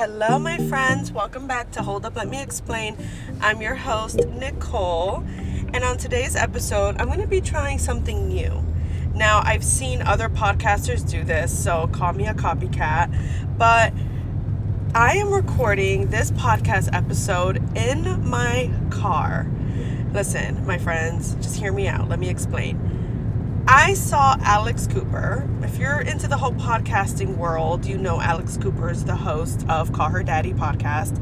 Hello, my friends. Welcome back to Hold Up, Let Me Explain. I'm your host, Nicole. And on today's episode, I'm going to be trying something new. Now, I've seen other podcasters do this, so call me a copycat. But I am recording this podcast episode in my car. Listen, my friends, just hear me out. Let me explain. I saw Alex Cooper. If you're into the whole podcasting world, you know Alex Cooper is the host of Call Her Daddy podcast.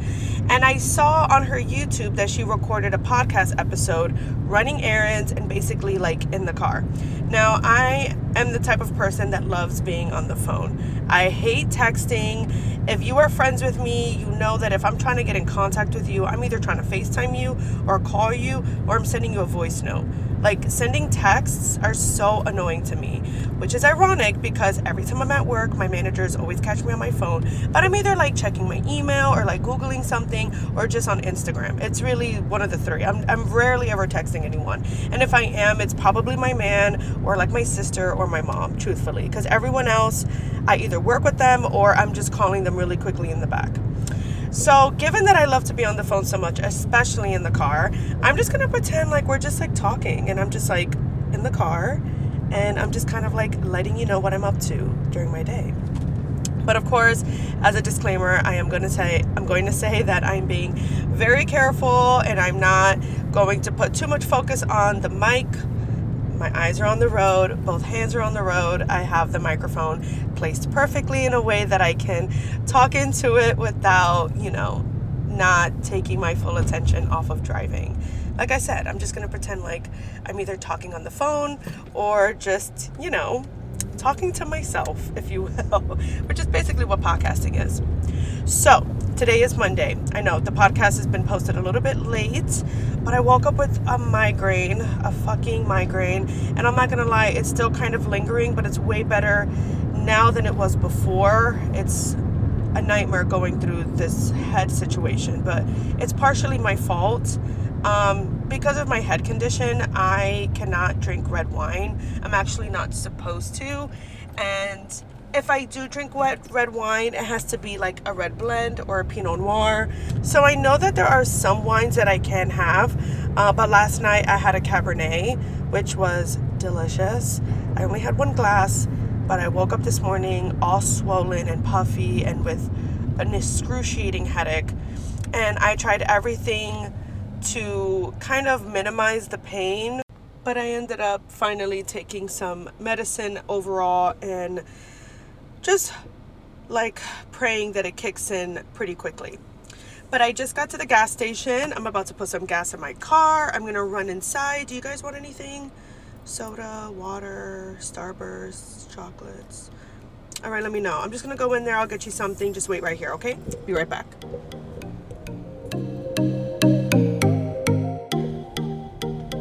And I saw on her YouTube that she recorded a podcast episode running errands and basically like in the car. Now, I am the type of person that loves being on the phone. I hate texting. If you are friends with me, you know that if I'm trying to get in contact with you, I'm either trying to FaceTime you or call you or I'm sending you a voice note. Like sending texts are so annoying to me, which is ironic because every time I'm at work, my managers always catch me on my phone, but I'm either like checking my email or like Googling something or just on Instagram. It's really one of the three. I'm, I'm rarely ever texting anyone. And if I am, it's probably my man or like my sister or my mom, truthfully, because everyone else, I either work with them or I'm just calling them really quickly in the back. So, given that I love to be on the phone so much, especially in the car, I'm just gonna pretend like we're just like talking and I'm just like in the car and I'm just kind of like letting you know what I'm up to during my day. But of course, as a disclaimer, I am going to say I'm going to say that I'm being very careful and I'm not going to put too much focus on the mic my eyes are on the road, both hands are on the road. I have the microphone placed perfectly in a way that I can talk into it without, you know, not taking my full attention off of driving. Like I said, I'm just gonna pretend like I'm either talking on the phone or just, you know, talking to myself, if you will, which is basically what podcasting is. So, today is Monday. I know the podcast has been posted a little bit late, but I woke up with a migraine, a fucking migraine. And I'm not gonna lie, it's still kind of lingering, but it's way better now than it was before. It's a nightmare going through this head situation, but it's partially my fault. Um, because of my head condition, I cannot drink red wine. I'm actually not supposed to. And if I do drink wet red wine, it has to be like a red blend or a Pinot Noir. So I know that there are some wines that I can have, uh, but last night I had a Cabernet, which was delicious. I only had one glass, but I woke up this morning all swollen and puffy and with an excruciating headache. And I tried everything to kind of minimize the pain, but I ended up finally taking some medicine overall and just like praying that it kicks in pretty quickly. But I just got to the gas station. I'm about to put some gas in my car. I'm gonna run inside. Do you guys want anything? Soda, water, Starburst, chocolates. All right, let me know. I'm just gonna go in there. I'll get you something. Just wait right here, okay? Be right back.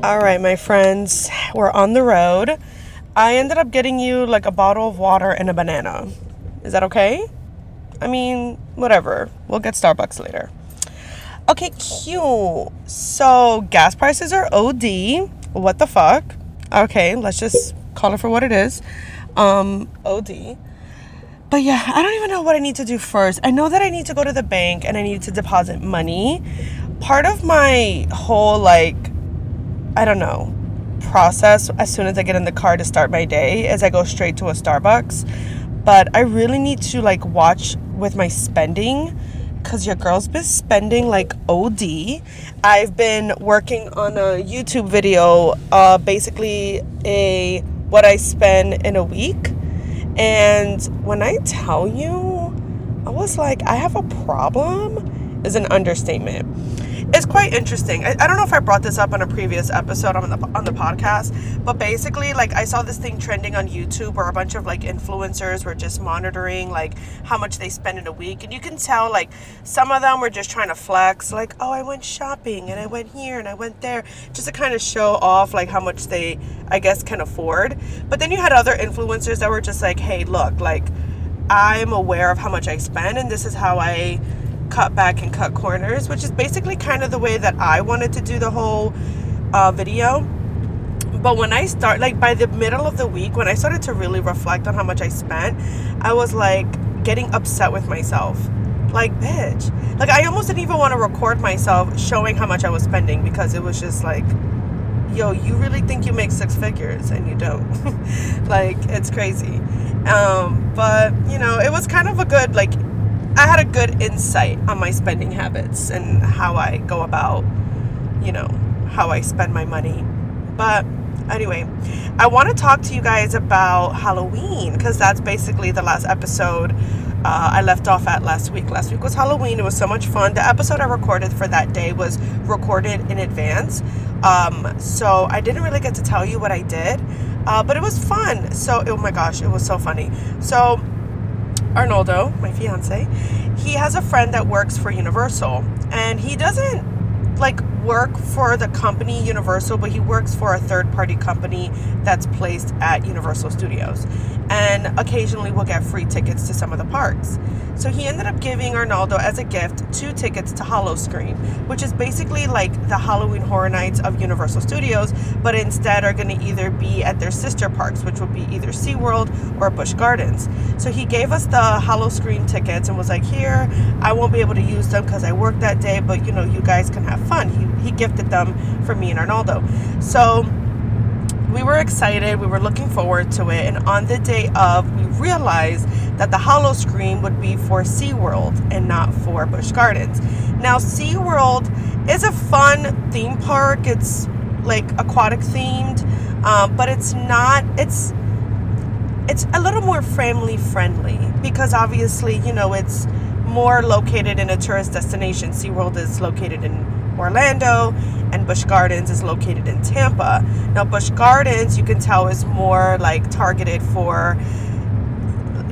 All right, my friends, we're on the road. I ended up getting you like a bottle of water and a banana. Is that okay? I mean, whatever. We'll get Starbucks later. Okay, cute. So, gas prices are OD. What the fuck? Okay, let's just call it for what it is. Um, OD. But yeah, I don't even know what I need to do first. I know that I need to go to the bank and I need to deposit money. Part of my whole, like, I don't know, process as soon as I get in the car to start my day is I go straight to a Starbucks. But I really need to like watch with my spending because your girl's been spending like OD. I've been working on a YouTube video, uh, basically a what I spend in a week. And when I tell you, I was like, I have a problem, is an understatement it's quite interesting. I, I, don't know if I brought this up on a previous episode on the on the podcast, but basically, like I saw this thing trending on YouTube where a bunch of like influencers were just monitoring like how much they spend in a week, and you can tell like some of them were just trying to flex, like oh I went shopping and I went here and I went there, just to kind of show off like how much they I guess can afford. But then you had other influencers that were just like, hey look, like I'm aware of how much I spend, and this is how I cut back and cut corners, which is basically kind of the way that I wanted to do the whole uh, video. But when I start, like by the middle of the week, when I started to really reflect on how much I spent, I was like getting upset with myself. Like, bitch. Like, I almost didn't even want to record myself showing how much I was spending because it was just like, yo, you really think you make six figures and you don't. like, it's crazy. Um, but, you know, it was kind of a good, like, I had a good insight on my spending habits and how I go about, you know, how I spend my money. But anyway, I want to talk to you guys about Halloween because that's basically the last episode uh, I left off at last week. Last week was Halloween. It was so much fun. The episode I recorded for that day was recorded in advance. Um, so I didn't really get to tell you what I did, uh, but it was fun. So, oh my gosh, it was so funny. So, Arnaldo, my fiance, he has a friend that works for Universal, and he doesn't like work for the company Universal, but he works for a third party company that's placed at Universal Studios. And occasionally we'll get free tickets to some of the parks. So he ended up giving Arnaldo as a gift two tickets to Howl-O-Scream, which is basically like the Halloween Horror Nights of Universal Studios, but instead are going to either be at their sister parks, which would be either SeaWorld or Busch Gardens. So he gave us the Howl-O-Scream tickets and was like, Here, I won't be able to use them because I work that day, but you know, you guys can have fun. He, he gifted them for me and Arnaldo. So we were excited, we were looking forward to it, and on the day of, we realized that the Howl-O-Scream would be for SeaWorld and not for Busch Gardens. Now, SeaWorld is a fun theme park, it's like aquatic themed, um, but it's not, it's it's a little more family friendly because obviously, you know, it's more located in a tourist destination. SeaWorld is located in Orlando, and Busch Gardens is located in Tampa. Now, Busch Gardens, you can tell, is more like targeted for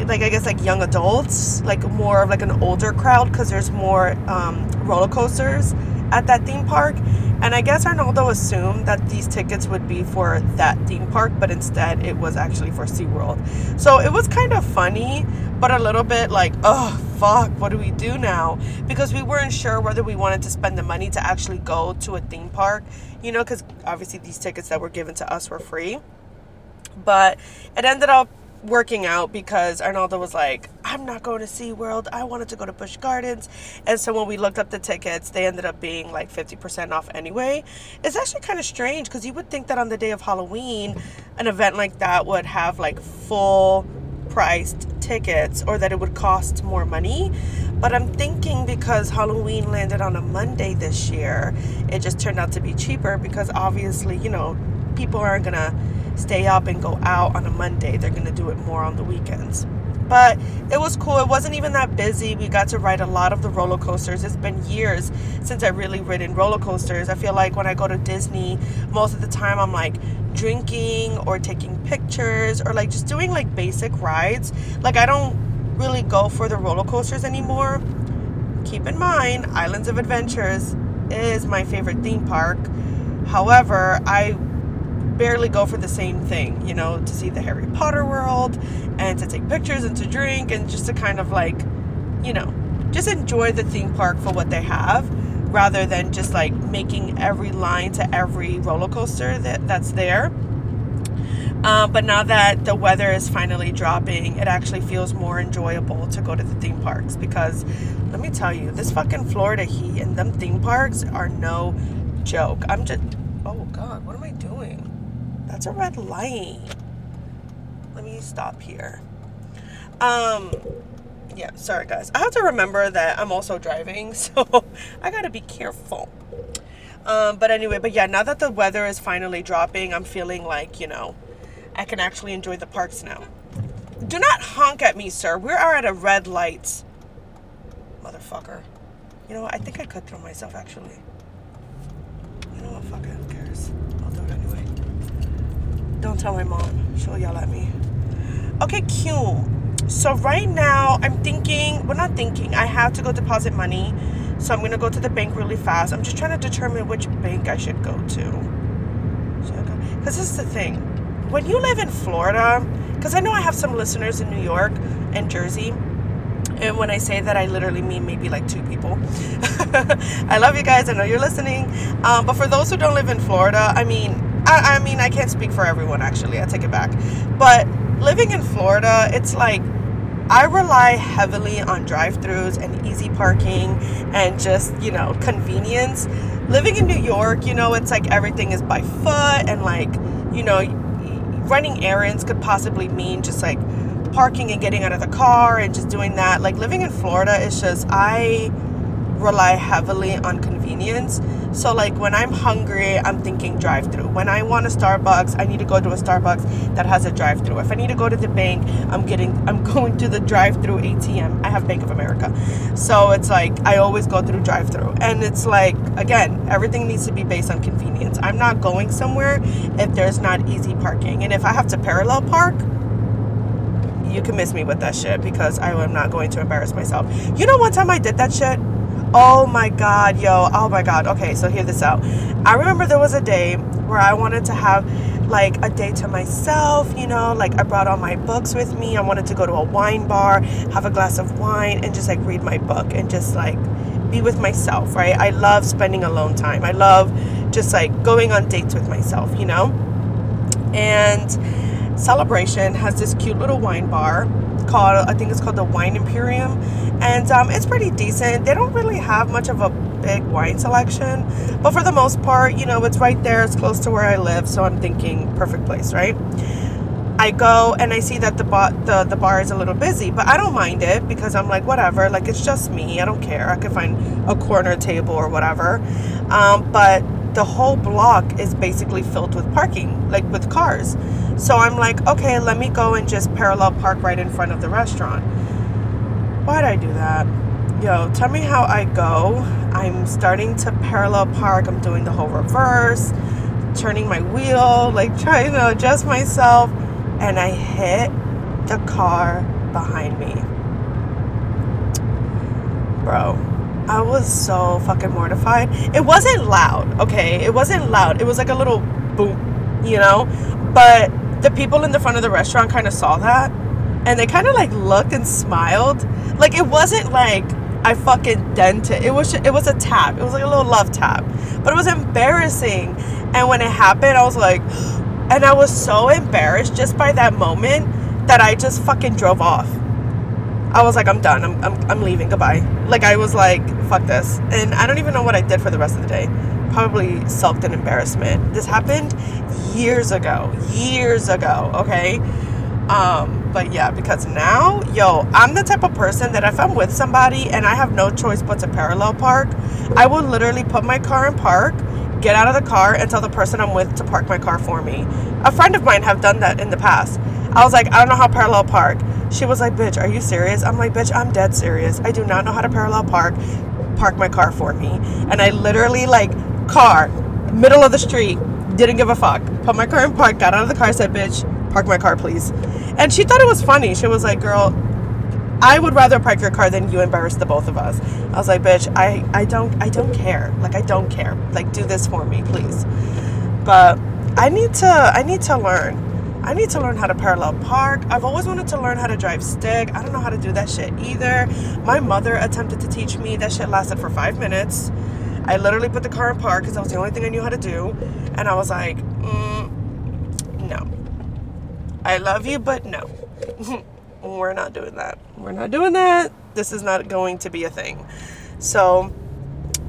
like I guess like young adults, like more of like an older crowd because there's more um, roller coasters at that theme park. And I guess Arnaldo assumed that these tickets would be for that theme park, but instead it was actually for SeaWorld. So it was kind of funny, but a little bit like, oh, fuck, what do we do now? Because we weren't sure whether we wanted to spend the money to actually go to a theme park, you know, because obviously these tickets that were given to us were free. But it ended up working out because Arnaldo was like, I'm not going to SeaWorld. I wanted to go to Busch Gardens. And so when we looked up the tickets, they ended up being like 50% off anyway. It's actually kind of strange because you would think that on the day of Halloween, an event like that would have like full priced tickets or that it would cost more money. But I'm thinking because Halloween landed on a Monday this year, it just turned out to be cheaper because obviously, you know, people aren't going to stay up and go out on a Monday. They're going to do it more on the weekends. But it was cool. It wasn't even that busy. We got to ride a lot of the roller coasters. It's been years since I really ridden roller coasters. I feel like when I go to Disney, most of the time I'm like drinking or taking pictures or like just doing like basic rides. Like I don't really go for the roller coasters anymore. Keep in mind, Islands of Adventures is my favorite theme park. However, I barely go for the same thing, you know, to see the Harry Potter world and to take pictures and to drink and just to kind of like, you know, just enjoy the theme park for what they have rather than just like making every line to every roller coaster that, that's there. Uh, but now that the weather is finally dropping, it actually feels more enjoyable to go to the theme parks because let me tell you, this fucking Florida heat and them theme parks are no joke. I'm just, oh God, what am I doing? That's a red light. Let me stop here. Um, yeah, sorry guys. I have to remember that I'm also driving, so I gotta be careful. Um, but anyway, but yeah, now that the weather is finally dropping, I'm feeling like, you know, I can actually enjoy the parks now. Do not honk at me, sir. We are at a red light. Motherfucker. You know? I think I could throw myself actually. You know what? Fuck it. Who cares? I'll do it anyway. Don't tell my mom. She'll yell at me. Okay, cute. So right now I'm thinking, well not thinking, I have to go deposit money. So I'm gonna go to the bank really fast. I'm just trying to determine which bank I should go to. Because this is the thing. When you live in Florida, because I know I have some listeners in New York and Jersey, and when I say that, I literally mean maybe like two people. I love you guys. I know you're listening. Um, but for those who don't live in Florida, I mean, I, I mean, I can't speak for everyone, actually. I take it back. But living in Florida, it's like I rely heavily on drive throughs and easy parking and just, you know, convenience. Living in New York, you know, it's like everything is by foot and like, you know, running errands could possibly mean just like parking and getting out of the car and just doing that. Like living in Florida is just, I rely heavily on convenience. So like when I'm hungry, I'm thinking drive through. When I want a Starbucks, I need to go to a Starbucks that has a drive through. If I need to go to the bank, I'm getting I'm going to the drive through ATM. I have Bank of America. So it's like I always go through drive through. And it's like again, everything needs to be based on convenience. I'm not going somewhere if there's not easy parking. And if I have to parallel park, you can miss me with that shit because I am not going to embarrass myself. You know, one time I did that shit Oh my God, yo. Oh my God. Okay, so hear this out. I remember there was a day where I wanted to have like a day to myself, you know, like I brought all my books with me. I wanted to go to a wine bar, have a glass of wine, and just like read my book and just like be with myself, right? I love spending alone time. I love just like going on dates with myself, you know? And Celebration has this cute little wine bar called, I think it's called the Wine Imperium and um, it's pretty decent. They don't really have much of a big wine selection, but for the most part, you know, it's right there. It's close to where I live, so I'm thinking perfect place, right? I go and I see that the bar, the, the bar is a little busy, but I don't mind it because I'm like, whatever, like it's just me. I don't care. I can find a corner table or whatever. Um, but the whole block is basically filled with parking, like with cars. So I'm like, okay, let me go and just parallel park right in front of the restaurant. Why'd I do that? Yo, tell me how I go. I'm starting to parallel park. I'm doing the whole reverse, turning my wheel, like trying to adjust myself. And I hit the car behind me. Bro, I was so fucking mortified. It wasn't loud, okay? It wasn't loud. It was like a little boom, you know? But the people in the front of the restaurant kind of saw that and they kind of like looked and smiled. Like it wasn't like I fucking dented. It was it was a tap. It was like a little love tap, but it was embarrassing. And when it happened, I was like, and I was so embarrassed just by that moment that I just fucking drove off. I was like, I'm done. I'm, I'm, I'm leaving. Goodbye. Like, I was like, fuck this. And I don't even know what I did for the rest of the day. Probably sulked in embarrassment. This happened years ago. Years ago, okay? Um, but yeah, because now, yo, I'm the type of person that if I'm with somebody and I have no choice but to parallel park, I will literally put my car in park, get out of the car, and tell the person I'm with to park my car for me. A friend of mine have done that in the past. I was like, I don't know how parallel park. She was like, bitch, are you serious? I'm like, bitch, I'm dead serious. I do not know how to parallel park. Park my car for me. And I literally like car, middle of the street, didn't give a fuck. Put my car in park, got out of the car, said, bitch, park my car, please. And she thought it was funny. She was like, girl, I would rather park your car than you embarrass the both of us. I was like, bitch, I, I don't I don't care. Like I don't care. Like do this for me, please. But I need to I need to learn. I need to learn how to parallel park. I've always wanted to learn how to drive stick. I don't know how to do that shit either. My mother attempted to teach me. That shit lasted for five minutes. I literally put the car in park because that was the only thing I knew how to do. And I was like, mm, no. I love you, but no. We're not doing that. We're not doing that. This is not going to be a thing. So,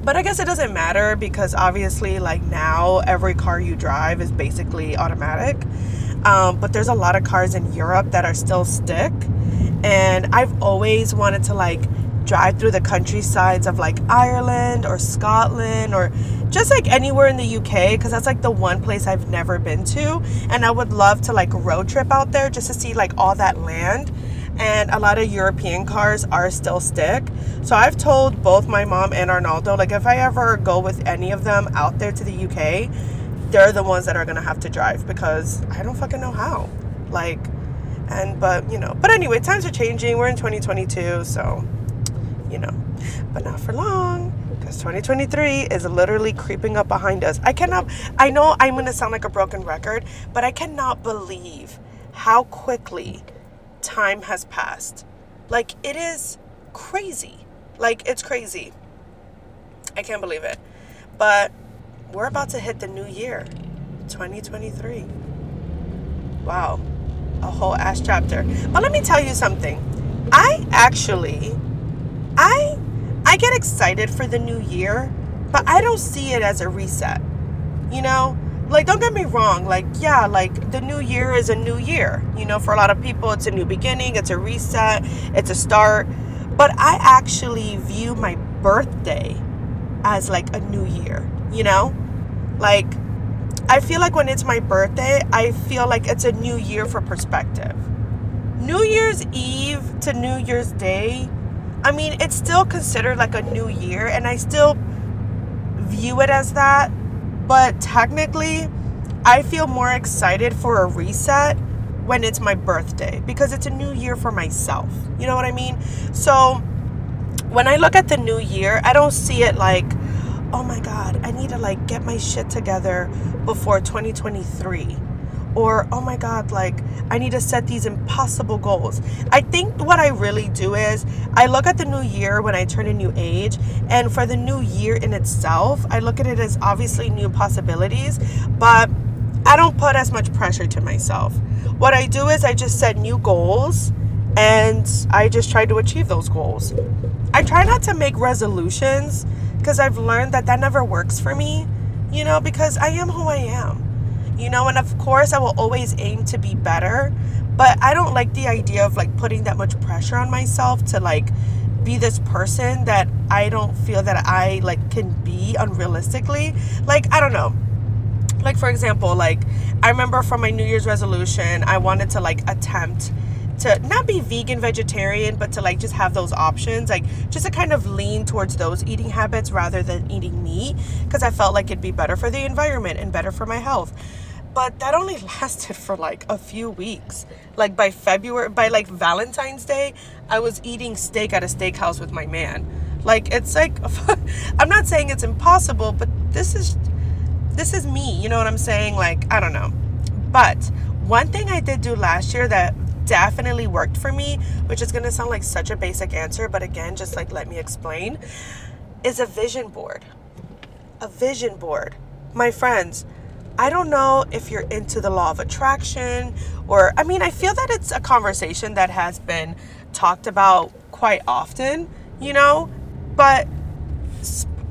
but I guess it doesn't matter because obviously, like now, every car you drive is basically automatic. Um, but there's a lot of cars in Europe that are still stick. And I've always wanted to like drive through the countrysides of like Ireland or Scotland or just like anywhere in the UK because that's like the one place I've never been to and I would love to like road trip out there just to see like all that land and a lot of European cars are still stick. So I've told both my mom and Arnaldo like if I ever go with any of them out there to the UK, they're the ones that are to have to drive because I don't fucking know how. Like and but you know, but anyway, times are changing. We're in 2022, so you know, but not for long because 2023 is literally creeping up behind us. I cannot, I know I'm to sound like a broken record, but I cannot believe how quickly time has passed. Like, it is crazy. Like, it's crazy. I can't believe it. But we're about to hit the new year, 2023. Wow. A whole ass chapter. But let me tell you something I actually I I get excited for the new year, but I don't see it as a reset. You know? Like don't get me wrong, like yeah, like the new year is a new year. You know, for a lot of people it's a new beginning, it's a reset, it's a start. But I actually view my birthday as like a new year, you know? Like I feel like when it's my birthday, I feel like it's a new year for perspective. New Year's Eve to New Year's Day, I mean, it's still considered like a new year, and I still view it as that. But technically, I feel more excited for a reset when it's my birthday because it's a new year for myself. You know what I mean? So when I look at the new year, I don't see it like, oh my God, I need to like get my shit together before 2023. Or, oh my God, like I need to set these impossible goals. I think what I really do is I look at the new year when I turn a new age, and for the new year in itself, I look at it as obviously new possibilities, but I don't put as much pressure to myself. What I do is I just set new goals and I just try to achieve those goals. I try not to make resolutions because I've learned that that never works for me, you know, because I am who I am, you know, and of course I will always aim to be better, but I don't like the idea of like putting that much pressure on myself to like be this person that I don't feel that I like can be unrealistically. Like, I don't know. Like for example, like I remember from my New Year's resolution, I wanted to like attempt to not be vegan vegetarian but to like just have those options like just to kind of lean towards those eating habits rather than eating meat because i felt like it'd be better for the environment and better for my health. But that only lasted for like a few weeks. Like by february by like valentine's day i was eating steak at a steakhouse with my man. Like it's like i'm not saying it's impossible but this is this is me you know what i'm saying? Like i don't know. But one thing i did do last year that definitely worked for me, which is going to sound like such a basic answer, but again, just like let me explain, is a vision board. A vision board. My friends, I don't know if you're into the law of attraction or, I mean, I feel that it's a conversation that has been talked about quite often, you know, but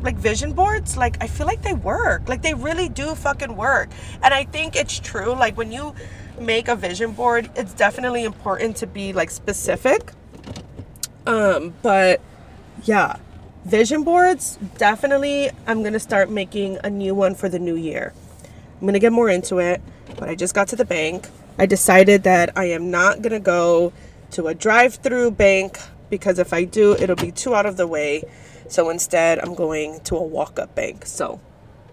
like vision boards, like I feel like they work. Like they really do fucking work. And I think it's true. Like when you make a vision board, it's definitely important to be like specific. Um, but yeah, vision boards definitely I'm to start making a new one for the new year. I'm to get more into it, but I just got to the bank. I decided that I am not to go to a drive-through bank because if I do, it'll be too out of the way. So instead, I'm going to a walk-up bank. So,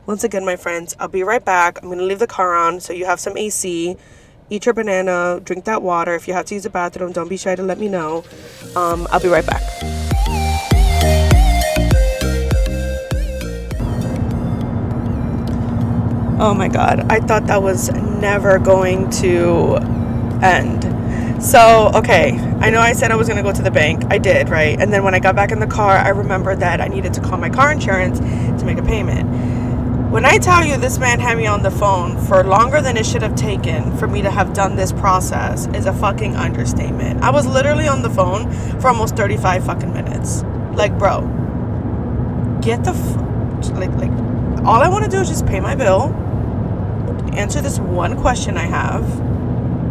once again, my friends, I'll be right back. I'm going to leave the car on so you have some AC eat your banana, drink that water. If you have to use the bathroom, don't be shy to let me know. Um, I'll be right back. Oh my god, I thought that was never going to end. So, okay, I know I said I was going to go to the bank. I did, right? And then when I got back in the car, I remembered that I needed to call my car insurance to make a payment. When I tell you this man had me on the phone for longer than it should have taken for me to have done this process is a fucking understatement. I was literally on the phone for almost 35 fucking minutes. Like, bro, get the f- like like all I want to do is just pay my bill, answer this one question I have,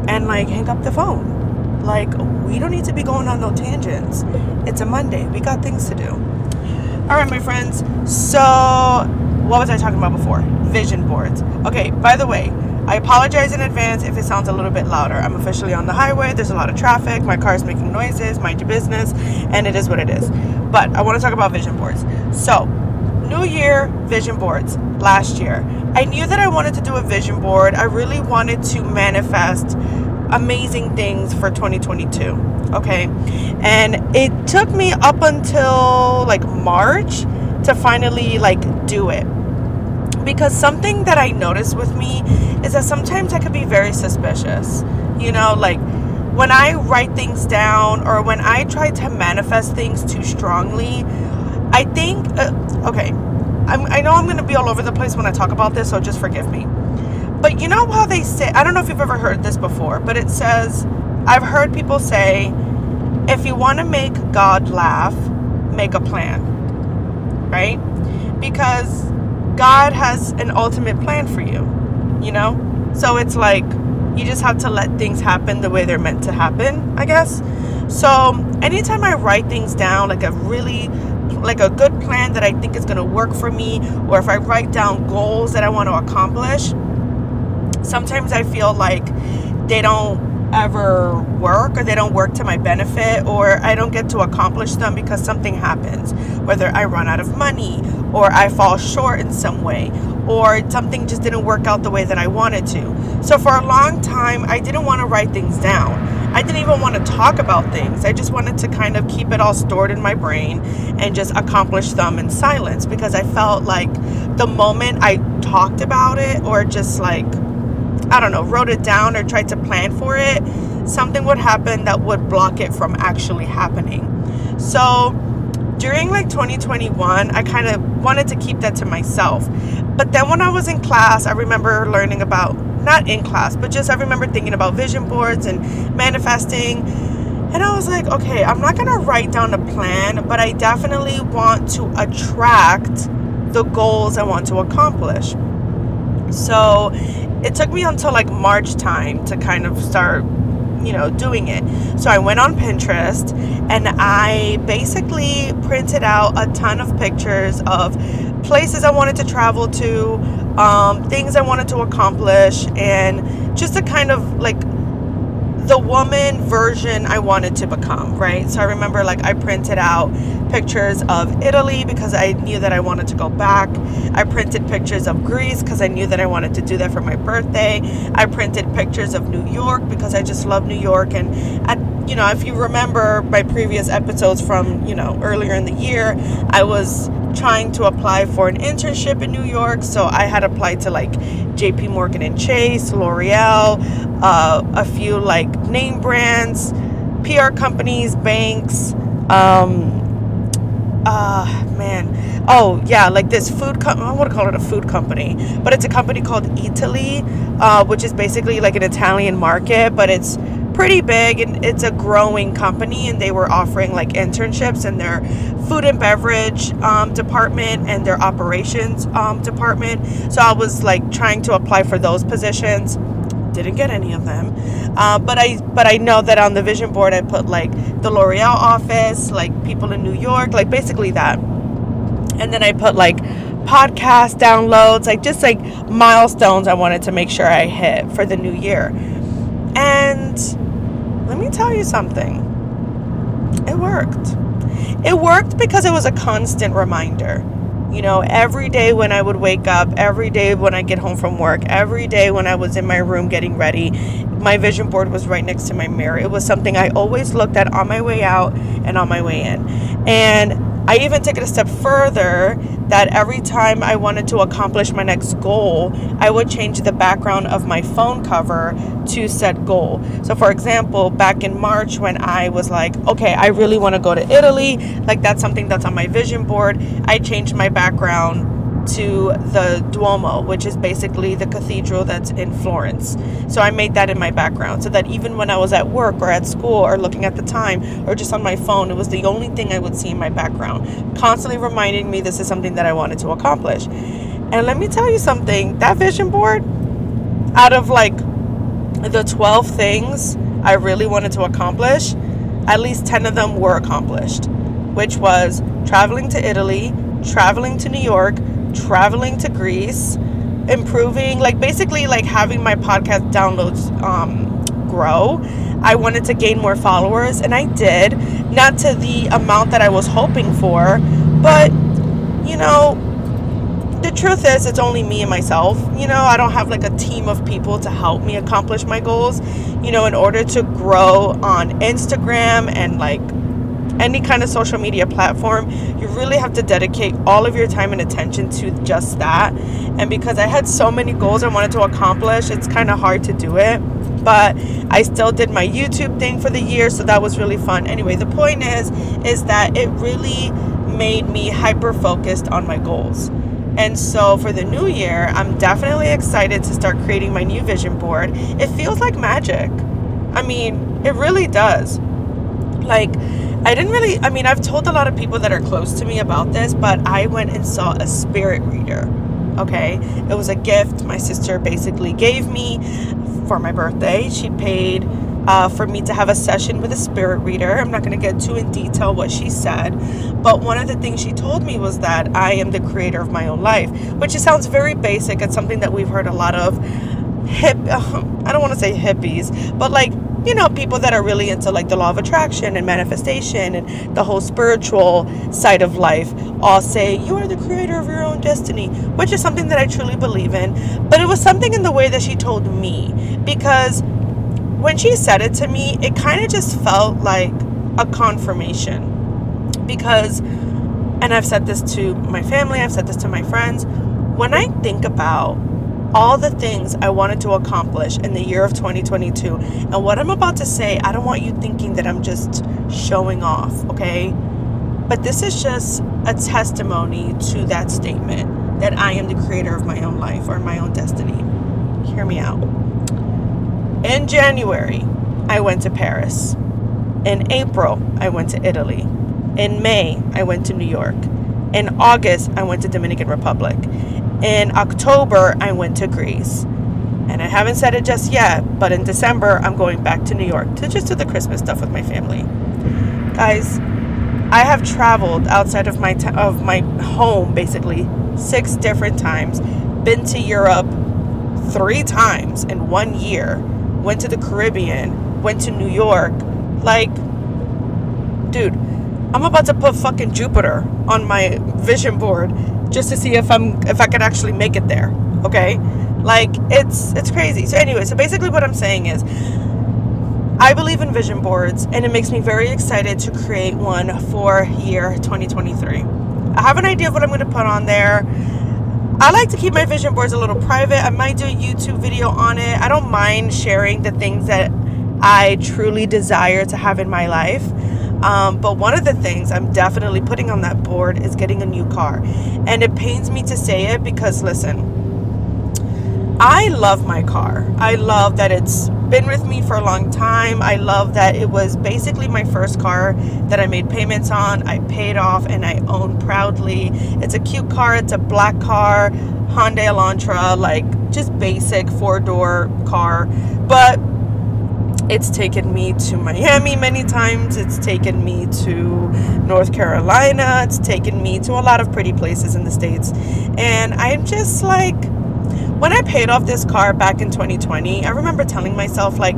and like hang up the phone. Like, we don't need to be going on no tangents. It's a Monday. We got things to do. All right, my friends. So what was I talking about before? Vision boards. Okay, by the way, I apologize in advance if it sounds a little bit louder. I'm officially on the highway. There's a lot of traffic. My car is making noises. Mind your business. And it is what it is. But I want to talk about vision boards. So, New Year vision boards last year. I knew that I wanted to do a vision board. I really wanted to manifest amazing things for 2022. Okay. And it took me up until like March to finally like do it because something that I notice with me is that sometimes I could be very suspicious. You know, like when I write things down or when I try to manifest things too strongly, I think, uh, okay, I'm, I know I'm going to be all over the place when I talk about this, so just forgive me. But you know how they say, I don't know if you've ever heard this before, but it says, I've heard people say, if you want to make God laugh, make a plan, right? Because God has an ultimate plan for you, you know? So it's like you just have to let things happen the way they're meant to happen, I guess. So anytime I write things down, like a really like a good plan that I think is going to work for me, or if I write down goals that I want to accomplish, sometimes I feel like they don't ever work or they don't work to my benefit or I don't get to accomplish them because something happens, whether I run out of money or I fall short in some way or something just didn't work out the way that I wanted to. So for a long time, I didn't want to write things down. I didn't even want to talk about things. I just wanted to kind of keep it all stored in my brain and just accomplish them in silence because I felt like the moment I talked about it or just like I don't know, wrote it down or tried to plan for it, something would happen that would block it from actually happening. So during like 2021, I kind of wanted to keep that to myself. But then when I was in class, I remember learning about, not in class, but just I remember thinking about vision boards and manifesting. And I was like, okay, I'm not to write down a plan, but I definitely want to attract the goals I want to accomplish. So it took me until like March time to kind of start you know doing it. So i went on pinterest and i basically printed out a ton of pictures of places i wanted to travel to um, things i wanted to accomplish and just to kind of like the woman version I wanted to become, right? So I remember like I printed out pictures of Italy because I knew that I wanted to go back. I printed pictures of Greece because I knew that I wanted to do that for my birthday. I printed pictures of New York because I just love New York and I, you know, if you remember my previous episodes from, you know, earlier in the year, I was trying to apply for an internship in New York. So I had applied to like JP Morgan and Chase, L'Oreal, uh, a few like name brands, PR companies, banks. Um, uh, man. Oh, yeah, like this food company. I want to call it a food company, but it's a company called Eataly, uh, which is basically like an Italian market, but it's pretty big and it's a growing company and they were offering like internships in their food and beverage um, department and their operations um, department so i was like trying to apply for those positions didn't get any of them uh, but i but i know that on the vision board i put like the l'oreal office like people in new york like basically that and then i put like podcast downloads like just like milestones i wanted to make sure i hit for the new year and let me tell you something. It worked. It worked because it was a constant reminder. You know, every day when I would wake up, every day when I get home from work, every day when I was in my room getting ready, my vision board was right next to my mirror. It was something I always looked at on my way out and on my way in. And I even took it a step further that every time I wanted to accomplish my next goal, I would change the background of my phone cover to set goal. So, for example, back in March when I was like, okay, I really want to go to Italy, like that's something that's on my vision board, I changed my background to the Duomo, which is basically the cathedral that's in Florence. So I made that in my background so that even when I was at work or at school or looking at the time or just on my phone, it was the only thing I would see in my background, constantly reminding me this is something that I wanted to accomplish. And let me tell you something that vision board, out of like the 12 things I really wanted to accomplish, at least 10 of them were accomplished, which was traveling to Italy, traveling to New York, traveling to Greece, improving, like basically like having my podcast downloads um, grow. I wanted to gain more followers, and I did. Not to the amount that I was hoping for, but you know, the truth is, it's only me and myself. You know, I don't have like a team of people to help me accomplish my goals. You know, in order to grow on Instagram and like any kind of social media platform, you really have to dedicate all of your time and attention to just that. And because I had so many goals I wanted to accomplish, it's kind of hard to do it. But I still did my YouTube thing for the year, so that was really fun. Anyway, the point is is that it really made me hyper focused on my goals. And so for the new year, I'm definitely excited to start creating my new vision board. It feels like magic. I mean, it really does Like, I didn't really, I mean, I've told a lot of people that are close to me about this, but I went and saw a spirit reader. Okay. It was a gift my sister basically gave me for my birthday. She paid uh, for me to have a session with a spirit reader. I'm not going to get too in detail what she said, but one of the things she told me was that I am the creator of my own life, which sounds very basic. It's something that we've heard a lot of hip, I don't want to say hippies, but like, you know, people that are really into like the law of attraction and manifestation and the whole spiritual side of life all say, You are the creator of your own destiny, which is something that I truly believe in. But it was something in the way that she told me because when she said it to me, it kind of just felt like a confirmation. Because, and I've said this to my family, I've said this to my friends, when I think about all the things I wanted to accomplish in the year of 2022, and what I'm about to say, I don't want you thinking that I'm just showing off, okay? But this is just a testimony to that statement that I am the creator of my own life or my own destiny. Hear me out. In January, I went to Paris. In April, I went to Italy. In May, I went to New York. In August, I went to Dominican Republic. In October, I went to Greece. And I haven't said it just yet, but in December, I'm going back to New York to just do the Christmas stuff with my family. Guys, I have traveled outside of my t- of my home basically six different times. Been to Europe 3 times in 1 year went to the Caribbean, went to New York. Like, dude, I'm about to put fucking Jupiter on my vision board just to see if I'm if I can actually make it there. Okay? Like it's it's crazy. So anyway, so basically what I'm saying is I believe in vision boards and it makes me very excited to create one for year 2023. I have an idea of what I'm going to put on there. I like to keep my vision boards a little private. I might do a YouTube video on it. I don't mind sharing the things that I truly desire to have in my life. Um, but one of the things I'm definitely putting on that board is getting a new car. And it pains me to say it because, listen, I love my car. I love that it's been with me for a long time. I love that it was basically my first car that I made payments on. I paid off and I own proudly. It's a cute car. It's a black car, Hyundai Elantra, like just basic four door car. But it's taken me to Miami many times. It's taken me to North Carolina. It's taken me to a lot of pretty places in the States. And I'm just like, when I paid off this car back in 2020, I remember telling myself, like,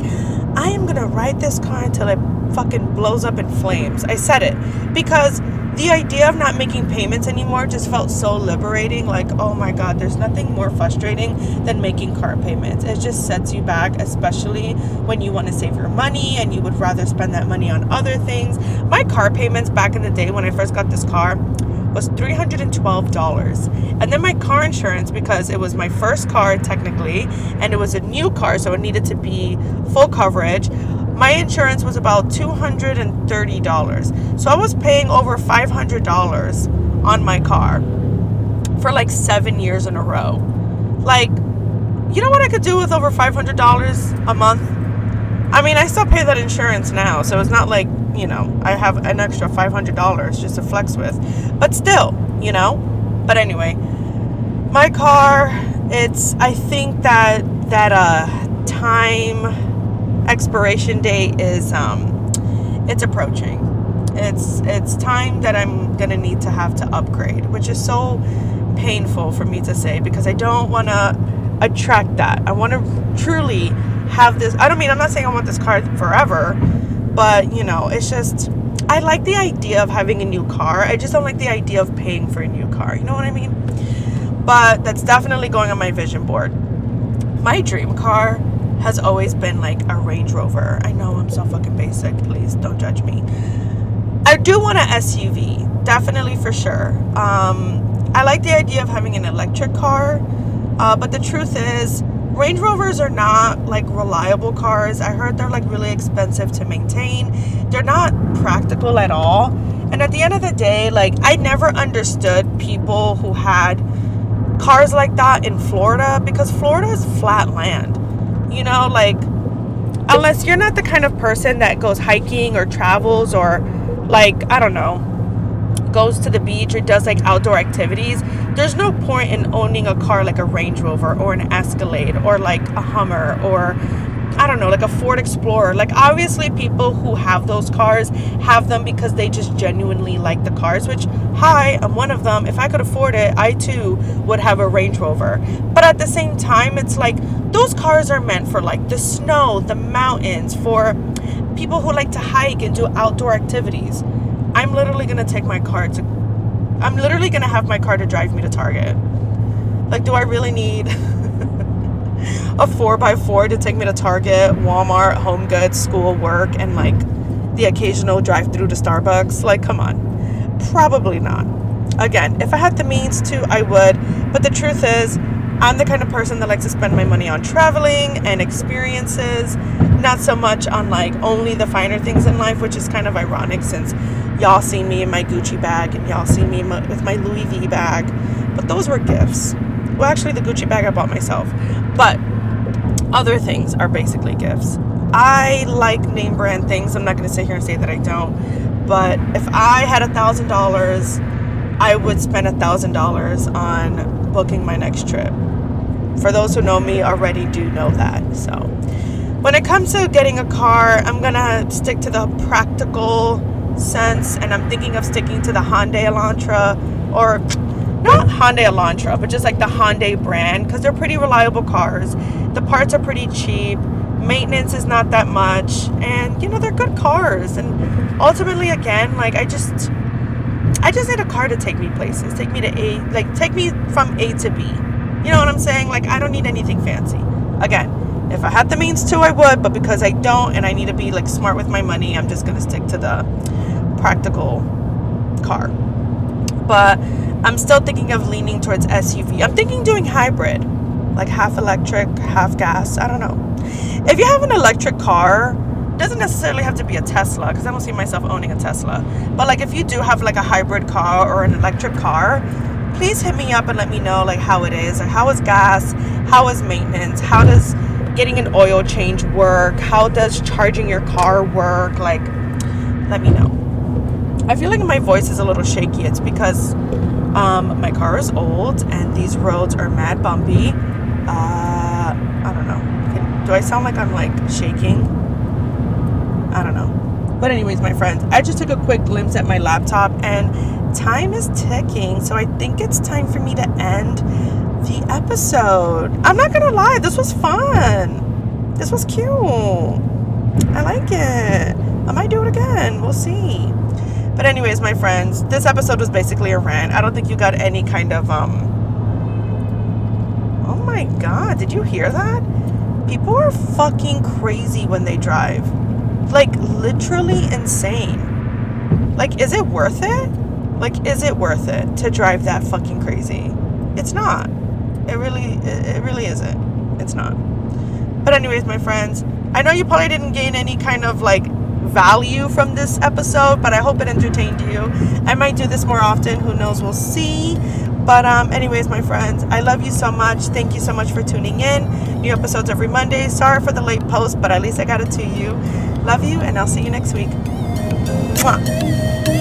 I am gonna ride this car until it fucking blows up in flames. I said it because the idea of not making payments anymore just felt so liberating. Like, oh my God, there's nothing more frustrating than making car payments. It just sets you back, especially when you want to save your money and you would rather spend that money on other things. My car payments back in the day when I first got this car was $312. And then my car insurance, because it was my first car technically, and it was a new car, so it needed to be full coverage, my insurance was about $230. So I was paying over $500 on my car for like seven years in a row. Like, you know what I could do with over $500 a month? I mean, I still pay that insurance now, so it's not like you know, I have an extra $500 just to flex with. But still, you know. But anyway, my car, it's I think that that uh time expiration date is um it's approaching. It's it's time that I'm to need to have to upgrade, which is so painful for me to say because I don't want to attract that. I want to truly have this I don't mean I'm not saying I want this car forever but, you know, it's just, I like the idea of having a new car. I just don't like the idea of paying for a new car. You know what I mean? But that's definitely going on my vision board. My dream car has always been like a Range Rover. I know I'm so fucking basic. Please don't judge me. I do want an SUV, definitely for sure. Um, I like the idea of having an electric car, uh, but the truth is, Range Rovers are not like reliable cars. I heard they're like really expensive to maintain. They're not practical at all. And at the end of the day, like I never understood people who had cars like that in Florida because Florida is flat land. You know, like unless you're not the kind of person that goes hiking or travels or like I don't know goes to the beach or does like outdoor activities, there's no point in owning a car like a Range Rover or an Escalade or like a Hummer or I don't know, like a Ford Explorer. Like, obviously, people who have those cars have them because they just genuinely like the cars, which, hi, I'm one of them. If I could afford it, I too would have a Range Rover. But at the same time, it's like those cars are meant for like the snow, the mountains, for people who like to hike and do outdoor activities. I'm literally gonna take my car to, I'm literally gonna have my car to drive me to Target. Like, do I really need. a 4x4 to take me to Target, Walmart, Home Goods, school, work, and like the occasional drive through to Starbucks. Like, come on. Probably not. Again, if I had the means to, I would. But the truth is, I'm the kind of person that likes to spend my money on traveling and experiences, not so much on like only the finer things in life, which is kind of ironic since y'all see me in my Gucci bag and y'all see me with my Louis V bag. But those were gifts. Well, actually, the Gucci bag I bought myself. But other things are basically gifts. I like name brand things. I'm not going to sit here and say that I don't. But if I had a thousand dollars, I would spend a thousand dollars on booking my next trip. For those who know me already do know that. So when it comes to getting a car, I'm gonna stick to the practical sense and I'm thinking of sticking to the Hyundai Elantra or not Hyundai Elantra, but just like the Hyundai brand because they're pretty reliable cars. The parts are pretty cheap. Maintenance is not that much, and you know they're good cars. And ultimately, again, like I just, I just need a car to take me places, take me to A, like take me from A to B. You know what I'm saying? Like I don't need anything fancy. Again, if I had the means to, I would, but because I don't, and I need to be like smart with my money, I'm just gonna stick to the practical car. But I'm still thinking of leaning towards SUV. I'm thinking doing hybrid, like half electric, half gas. I don't know. If you have an electric car, doesn't necessarily have to be a Tesla because I don't see myself owning a Tesla. But like if you do have like a hybrid car or an electric car, please hit me up and let me know like how it is. Like how is gas? How is maintenance? How does getting an oil change work? How does charging your car work? Like let me know. I feel like my voice is a little shaky. It's because um, my car is old and these roads are mad bumpy. Uh, I don't know. Do I sound like I'm like shaking? But, anyways, my friends, I just took a quick glimpse at my laptop and time is ticking. So, I think it's time for me to end the episode. I'm not gonna lie, this was fun. This was cute. I like it. I might do it again. We'll see. But anyways, my friends, this episode was basically a rant. I don't think you got any kind of um Oh my god, did you hear that? People are fucking crazy when they drive. Like literally insane. Like is it worth it? Like is it worth it to drive that fucking crazy? It's not. It really it really isn't. It's not. But anyways, my friends, I know you probably didn't gain any kind of like value from this episode, but I hope it entertained you. I might do this more often. Who knows? We'll see. But, um, anyways, my friends, I love you so much. Thank you so much for tuning in. New episodes every Monday. Sorry for the late post, but at least I got it to you. Love you, and I'll see you next week. Mwah.